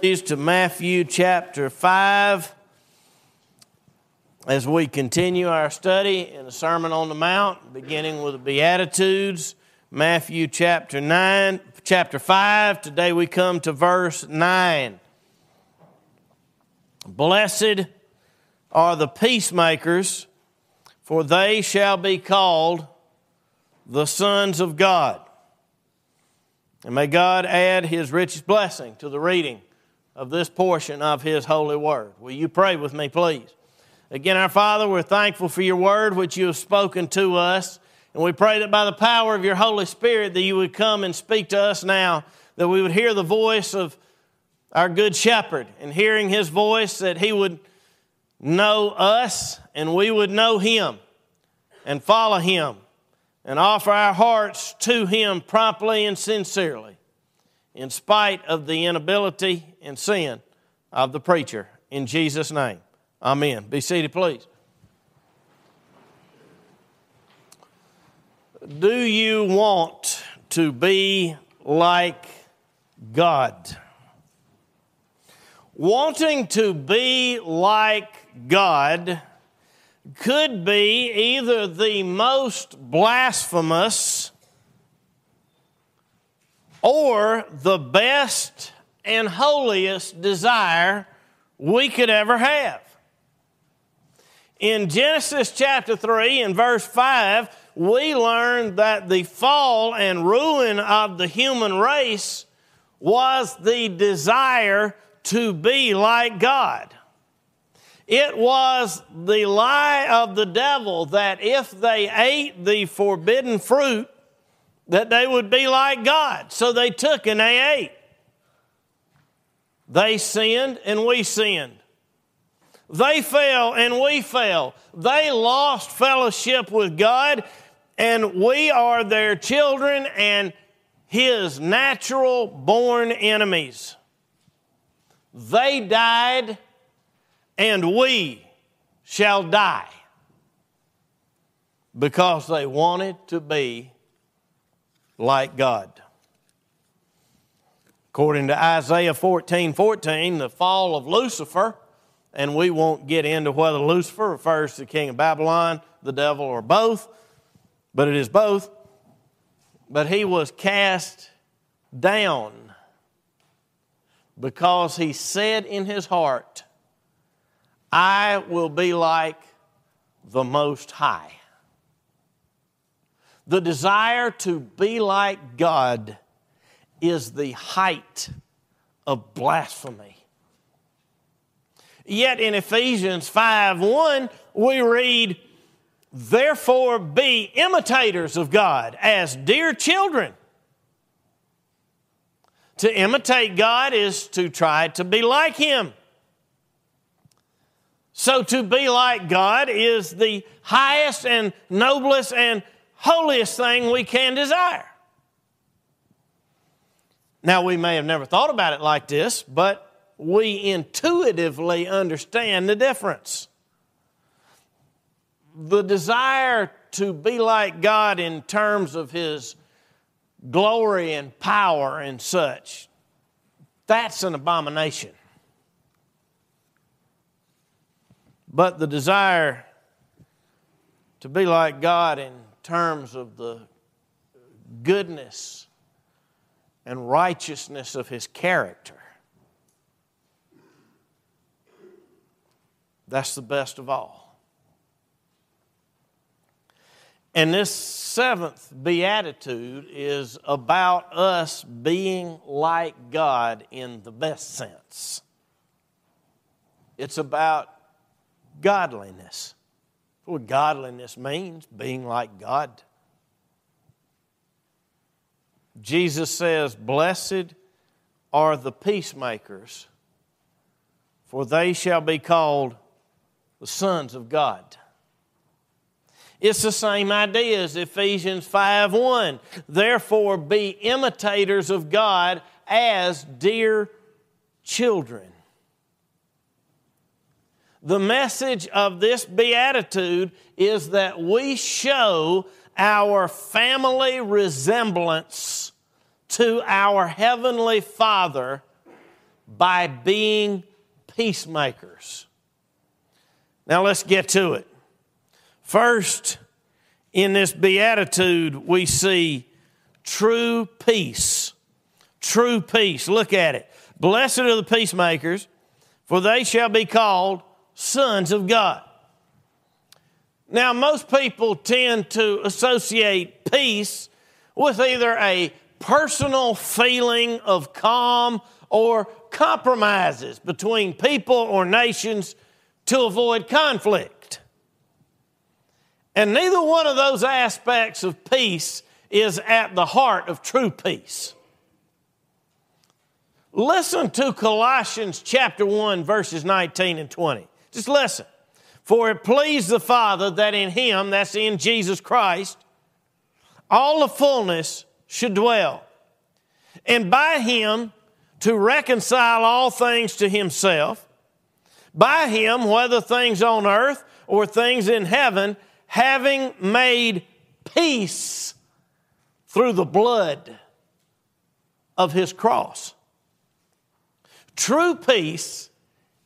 please, to Matthew chapter 5 as we continue our study in the Sermon on the Mount, beginning with the Beatitudes. Matthew chapter 9, chapter 5. Today we come to verse 9. Blessed are the peacemakers, for they shall be called the sons of God. And may God add his richest blessing to the reading of this portion of his holy word. Will you pray with me, please? Again, our Father, we're thankful for your word which you have spoken to us. And we pray that by the power of your Holy Spirit that you would come and speak to us now, that we would hear the voice of our good shepherd, and hearing his voice, that he would know us and we would know him and follow him and offer our hearts to Him promptly and sincerely, in spite of the inability and sin of the preacher. In Jesus' name, Amen. Be seated, please. Do you want to be like God? Wanting to be like God could be either the most blasphemous or the best and holiest desire we could ever have. In Genesis chapter 3 and verse 5, we learn that the fall and ruin of the human race was the desire to be like God. It was the lie of the devil that if they ate the forbidden fruit, that they would be like God. So they took and they ate. They sinned and we sinned. They fell and we fell. They lost fellowship with God and we are their children and his natural born enemies. They died and we shall die because they wanted to be like God. According to Isaiah 14 14, the fall of Lucifer, and we won't get into whether Lucifer refers to the king of Babylon, the devil, or both, but it is both. But he was cast down because he said in his heart, I will be like the Most High. The desire to be like God is the height of blasphemy. Yet in Ephesians 5 1, we read, Therefore be imitators of God as dear children. To imitate God is to try to be like Him. So to be like God is the highest and noblest and holiest thing we can desire. Now, we may have never thought about it like this, but we intuitively understand the difference. The desire to be like God in terms of His glory and power and such, that's an abomination. But the desire to be like God in terms of the goodness and righteousness of His character, that's the best of all. And this seventh beatitude is about us being like God in the best sense. It's about godliness. What godliness means, being like God. Jesus says, Blessed are the peacemakers, for they shall be called the sons of God. It's the same idea as Ephesians 5 1. Therefore, be imitators of God as dear children. The message of this beatitude is that we show our family resemblance to our Heavenly Father by being peacemakers. Now let's get to it. First, in this beatitude, we see true peace. True peace. Look at it. Blessed are the peacemakers, for they shall be called sons of God. Now, most people tend to associate peace with either a personal feeling of calm or compromises between people or nations to avoid conflict. And neither one of those aspects of peace is at the heart of true peace. Listen to Colossians chapter 1, verses 19 and 20. Just listen. For it pleased the Father that in Him, that's in Jesus Christ, all the fullness should dwell, and by Him to reconcile all things to Himself, by Him, whether things on earth or things in heaven, having made peace through the blood of His cross. True peace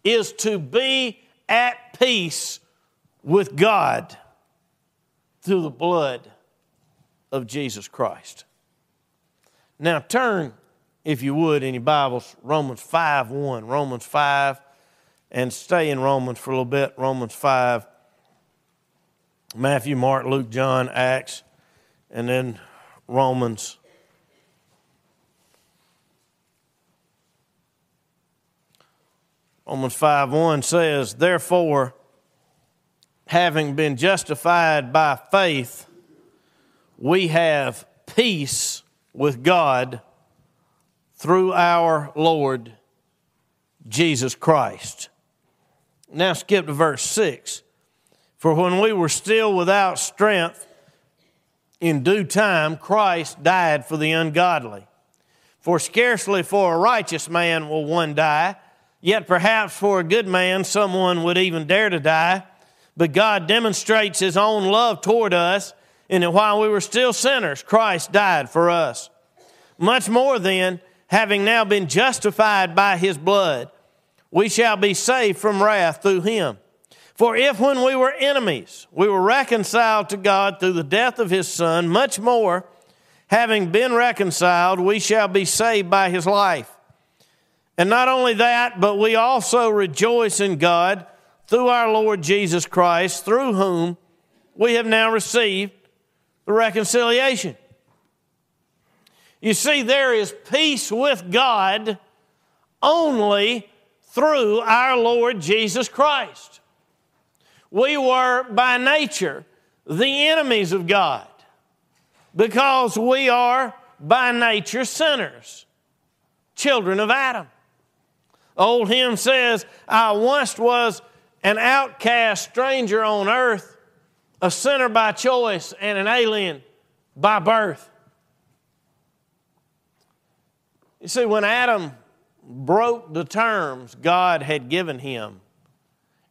is to be at peace with God through the blood of Jesus Christ. Now turn, if you would, in your Bibles, Romans 5 1. Romans 5, and stay in Romans for a little bit. Romans 5, Matthew, Mark, Luke, John, Acts, and then Romans Romans 5 1 says, Therefore, having been justified by faith, we have peace with God through our Lord Jesus Christ. Now skip to verse 6. For when we were still without strength, in due time Christ died for the ungodly. For scarcely for a righteous man will one die Yet perhaps for a good man, someone would even dare to die. But God demonstrates His own love toward us in that while we were still sinners, Christ died for us. Much more then, having now been justified by His blood, we shall be saved from wrath through Him. For if when we were enemies, we were reconciled to God through the death of His Son, much more, having been reconciled, we shall be saved by His life. And not only that, but we also rejoice in God through our Lord Jesus Christ, through whom we have now received the reconciliation. You see, there is peace with God only through our Lord Jesus Christ. We were by nature the enemies of God because we are by nature sinners, children of Adam. Old hymn says, I once was an outcast stranger on earth, a sinner by choice, and an alien by birth. You see, when Adam broke the terms God had given him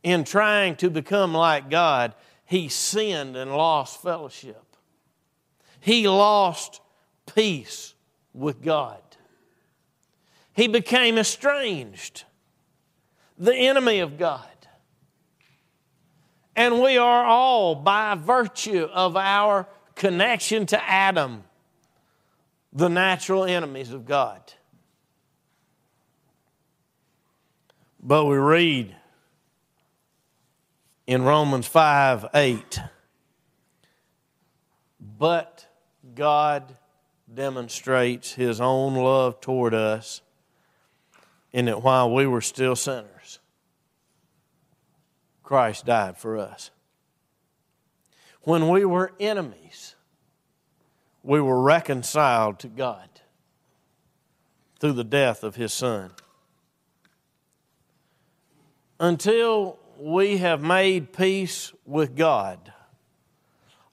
in trying to become like God, he sinned and lost fellowship. He lost peace with God he became estranged, the enemy of God. And we are all, by virtue of our connection to Adam, the natural enemies of God. But we read in Romans 5 8, but God demonstrates his own love toward us in that while we were still sinners, Christ died for us. When we were enemies, we were reconciled to God through the death of His Son. Until we have made peace with God,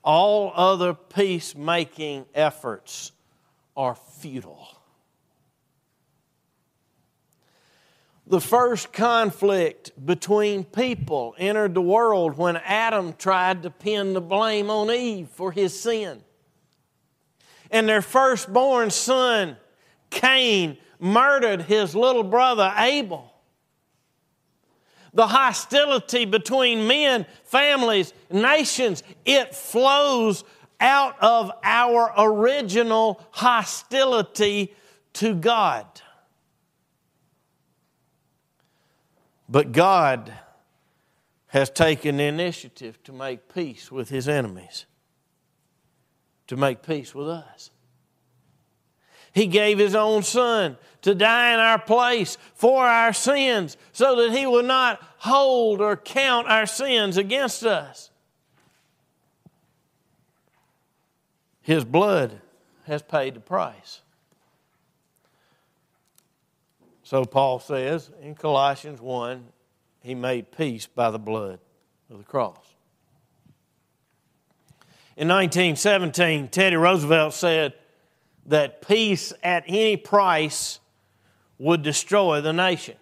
all other peacemaking efforts are futile. The first conflict between people entered the world when Adam tried to pin the blame on Eve for his sin. And their firstborn son, Cain, murdered his little brother Abel. The hostility between men, families, nations, it flows out of our original hostility to God. But God has taken the initiative to make peace with his enemies, to make peace with us. He gave his own son to die in our place for our sins so that he would not hold or count our sins against us. His blood has paid the price. So Paul says in Colossians 1 he made peace by the blood of the cross. In 1917, Teddy Roosevelt said that peace at any price would destroy the nation.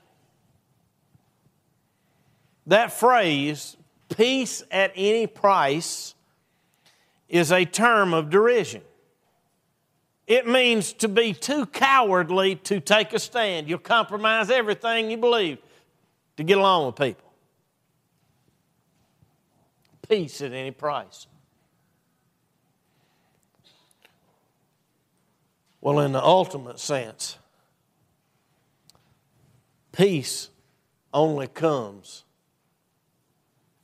That phrase, peace at any price, is a term of derision. It means to be too cowardly to take a stand. You'll compromise everything you believe to get along with people. Peace at any price. Well, in the ultimate sense, peace only comes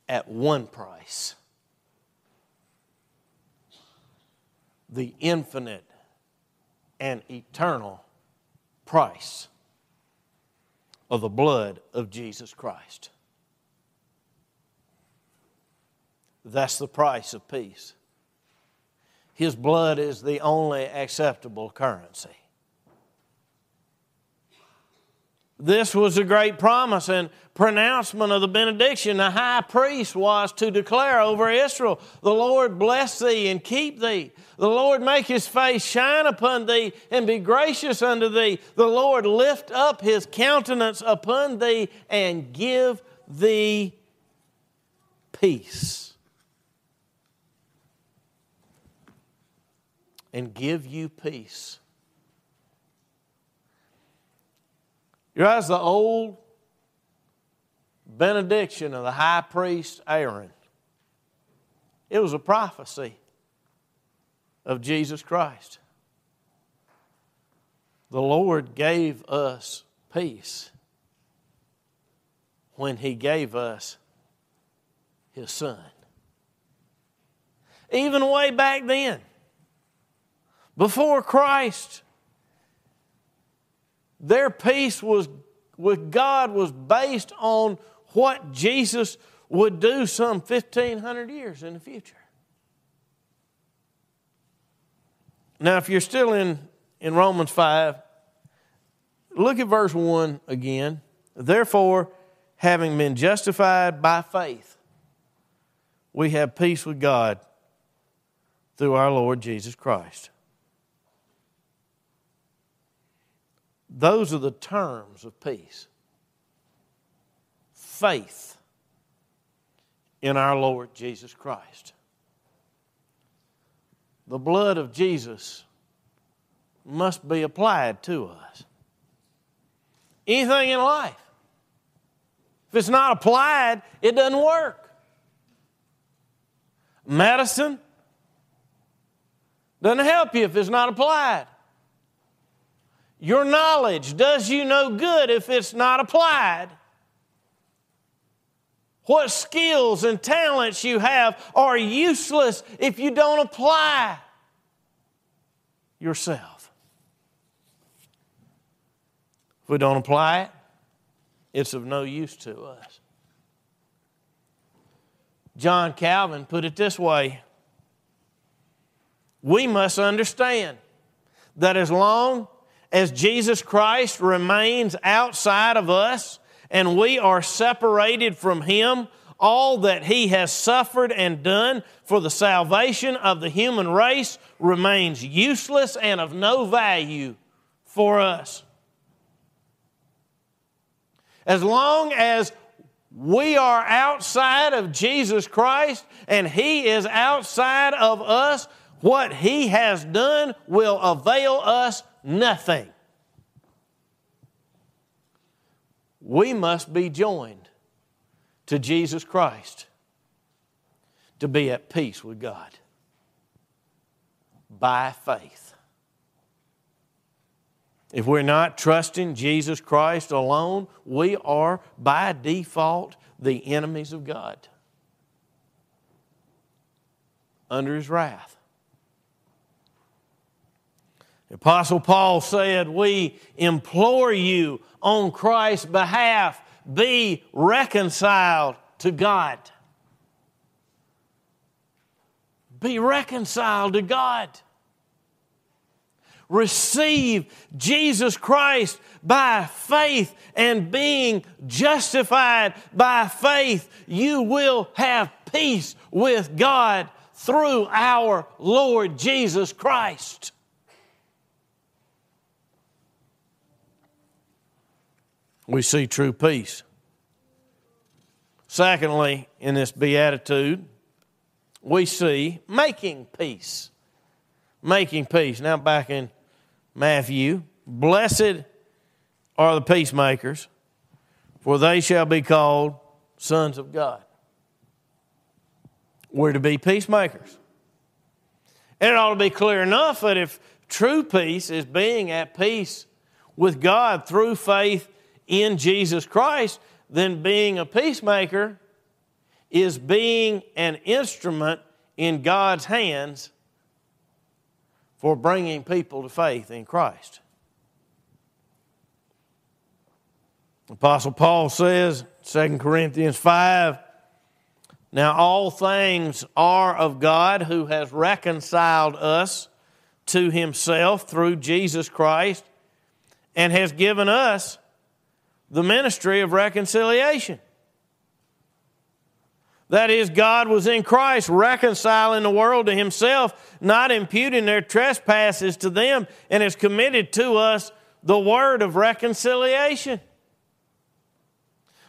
at one price the infinite and eternal price of the blood of Jesus Christ. That's the price of peace. His blood is the only acceptable currency. This was a great promise and pronouncement of the benediction. The high priest was to declare over Israel, The Lord bless thee and keep thee. The Lord make his face shine upon thee and be gracious unto thee. The Lord lift up his countenance upon thee and give thee peace. And give you peace. You realize the old benediction of the high priest Aaron? It was a prophecy of Jesus Christ. The Lord gave us peace when He gave us His Son. Even way back then, before Christ, their peace was with God was based on what Jesus would do some 1500 years in the future. Now, if you're still in, in Romans 5, look at verse 1 again. Therefore, having been justified by faith, we have peace with God through our Lord Jesus Christ. Those are the terms of peace faith in our Lord Jesus Christ. The blood of Jesus must be applied to us. Anything in life. If it's not applied, it doesn't work. Medicine doesn't help you if it's not applied. Your knowledge does you no good if it's not applied. What skills and talents you have are useless if you don't apply yourself. If we don't apply it, it's of no use to us. John Calvin put it this way We must understand that as long as Jesus Christ remains outside of us and we are separated from Him, all that He has suffered and done for the salvation of the human race remains useless and of no value for us. As long as we are outside of Jesus Christ and He is outside of us, what He has done will avail us nothing. we must be joined to Jesus Christ to be at peace with God by faith. If we're not trusting Jesus Christ alone, we are by default the enemies of God under his wrath. The Apostle Paul said, We implore you on Christ's behalf, be reconciled to God. Be reconciled to God. Receive Jesus Christ by faith and being justified by faith, you will have peace with God through our Lord Jesus Christ. We see true peace. Secondly, in this beatitude, we see making peace. Making peace. Now, back in Matthew, blessed are the peacemakers, for they shall be called sons of God. We're to be peacemakers. And it ought to be clear enough that if true peace is being at peace with God through faith in Jesus Christ, then being a peacemaker is being an instrument in God's hands for bringing people to faith in Christ. Apostle Paul says, 2 Corinthians 5, now all things are of God who has reconciled us to himself through Jesus Christ and has given us the ministry of reconciliation. That is, God was in Christ reconciling the world to Himself, not imputing their trespasses to them, and has committed to us the word of reconciliation.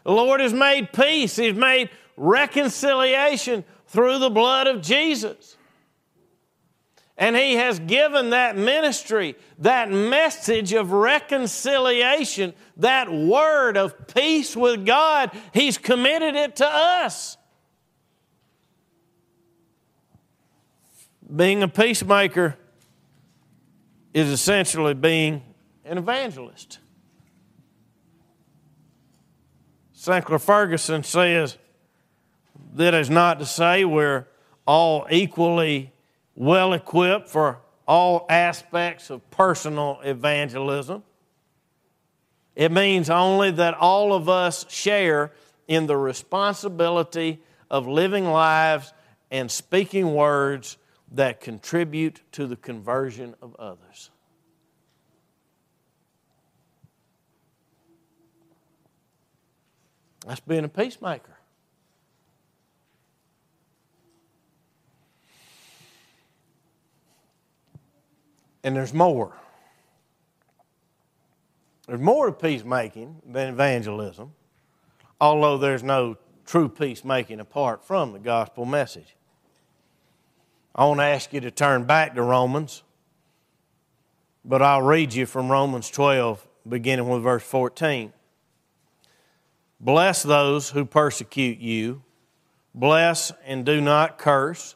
The Lord has made peace, He's made reconciliation through the blood of Jesus. And He has given that ministry, that message of reconciliation, that word of peace with God, He's committed it to us. Being a peacemaker is essentially being an evangelist. Sinclair Ferguson says that is not to say we're all equally well equipped for all aspects of personal evangelism. It means only that all of us share in the responsibility of living lives and speaking words that contribute to the conversion of others. That's being a peacemaker. And there's more. There's more to peacemaking than evangelism, although there's no true peacemaking apart from the gospel message. I want to ask you to turn back to Romans, but I'll read you from Romans 12, beginning with verse 14. Bless those who persecute you, bless and do not curse.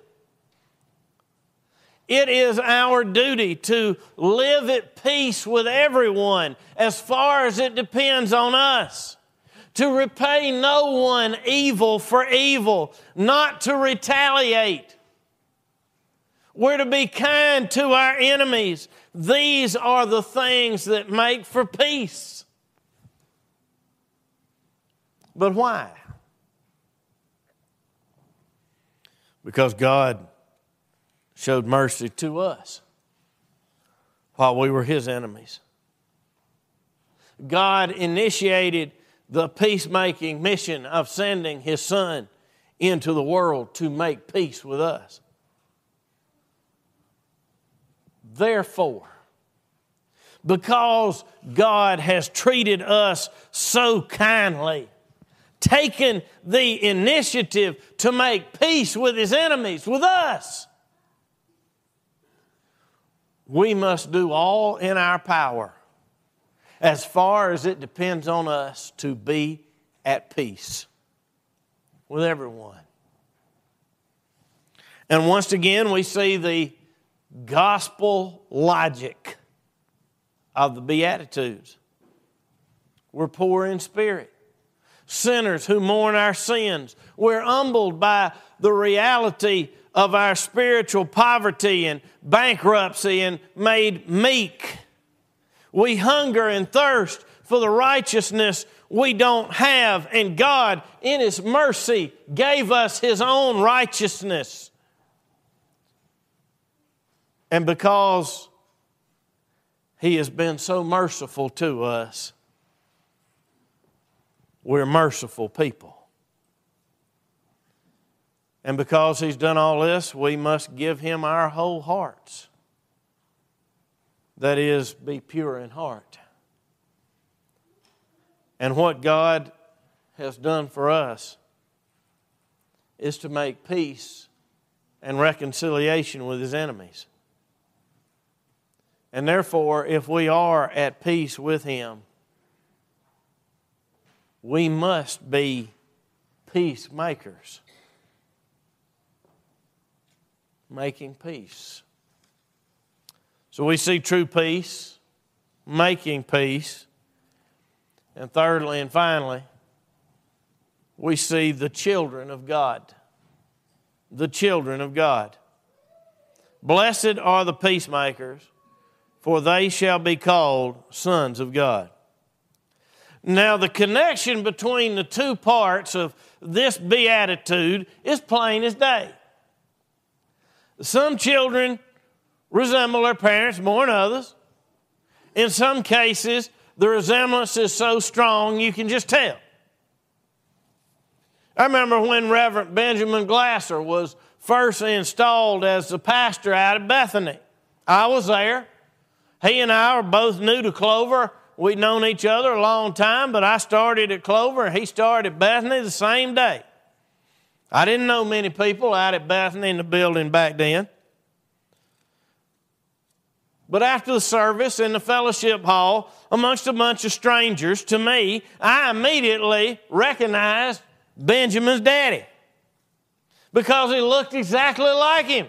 It is our duty to live at peace with everyone as far as it depends on us, to repay no one evil for evil, not to retaliate. We're to be kind to our enemies. These are the things that make for peace. But why? Because God showed mercy to us while we were His enemies. God initiated the peacemaking mission of sending His Son into the world to make peace with us. Therefore, because God has treated us so kindly, taken the initiative to make peace with his enemies, with us, we must do all in our power, as far as it depends on us, to be at peace with everyone. And once again, we see the gospel logic of the Beatitudes. We're poor in spirit, sinners who mourn our sins. We're humbled by the reality of our spiritual poverty and bankruptcy and made meek. We hunger and thirst for the righteousness we don't have, and God, in His mercy, gave us His own righteousness. And because He has been so merciful to us, we're merciful people. And because He's done all this, we must give Him our whole hearts. That is, be pure in heart. And what God has done for us is to make peace and reconciliation with His enemies. And therefore, if we are at peace with Him, we must be peacemakers. Making peace. So we see true peace, making peace, and thirdly and finally, we see the children of God. The children of God. Blessed are the peacemakers for they shall be called sons of God. Now, the connection between the two parts of this beatitude is plain as day. Some children resemble their parents more than others. In some cases, the resemblance is so strong you can just tell. I remember when Reverend Benjamin Glasser was first installed as the pastor out of Bethany. I was there. He and I are both new to Clover. We'd known each other a long time, but I started at Clover and he started at Bethany the same day. I didn't know many people out at Bethany in the building back then. But after the service in the fellowship hall, amongst a bunch of strangers, to me, I immediately recognized Benjamin's daddy because he looked exactly like him,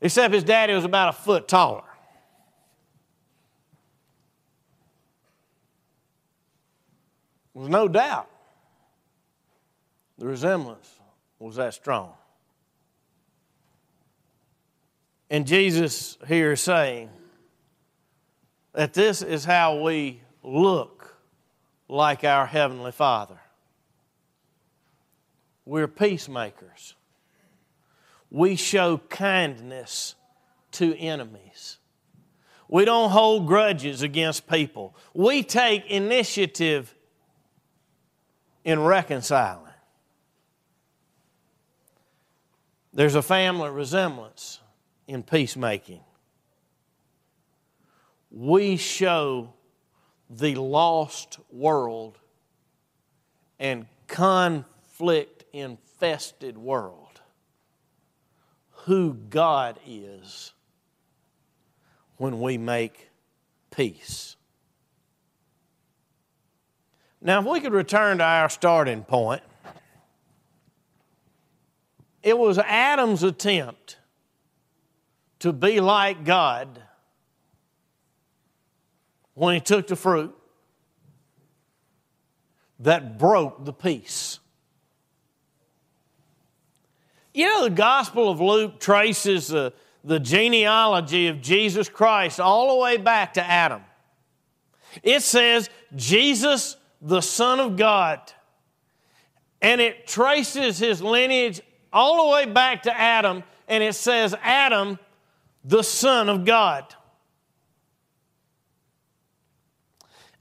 except his daddy was about a foot taller. There was no doubt the resemblance was that strong. And Jesus here is saying that this is how we look like our Heavenly Father. We're peacemakers. We show kindness to enemies. We don't hold grudges against people. We take initiative in reconciling. There's a family resemblance in peacemaking. We show the lost world and conflict infested world who God is when we make peace. Now, if we could return to our starting point, it was Adam's attempt to be like God when he took the fruit that broke the peace. You know, the Gospel of Luke traces the, the genealogy of Jesus Christ all the way back to Adam. It says, Jesus, the Son of God. And it traces his lineage all the way back to Adam, and it says, Adam, the Son of God.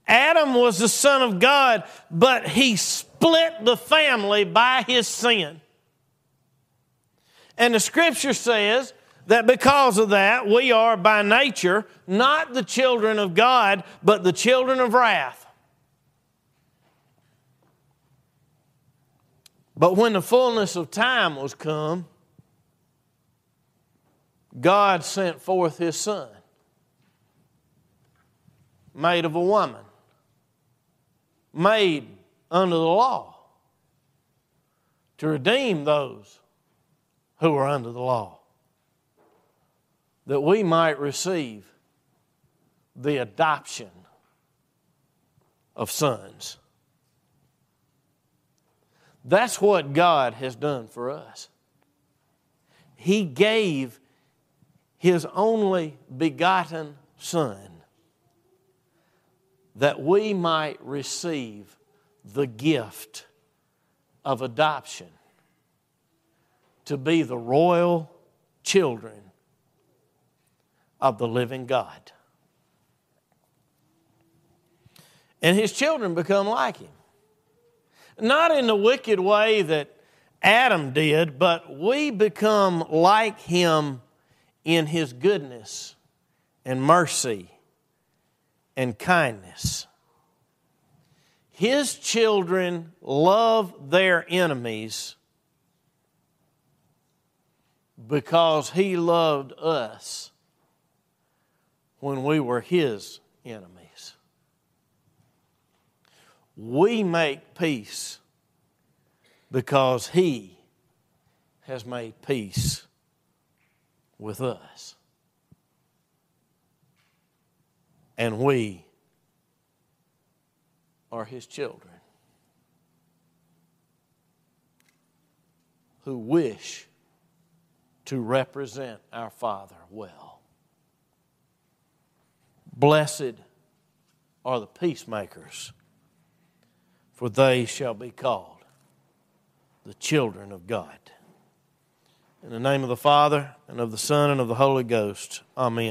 Adam was the Son of God, but he split the family by his sin. And the scripture says that because of that, we are by nature not the children of God, but the children of wrath. But when the fullness of time was come, God sent forth his son, made of a woman, made under the law, to redeem those who were under the law, that we might receive the adoption of sons. That's what God has done for us. He gave His only begotten Son that we might receive the gift of adoption to be the royal children of the living God. And his children become like him. Not in the wicked way that Adam did, but we become like him in his goodness and mercy and kindness. His children love their enemies because he loved us when we were his enemies. We make peace because he has made peace with us. And we are his children who wish to represent our Father well. Blessed are the peacemakers, for they shall be called the children of God. In the name of the Father, and of the Son, and of the Holy Ghost, Amen.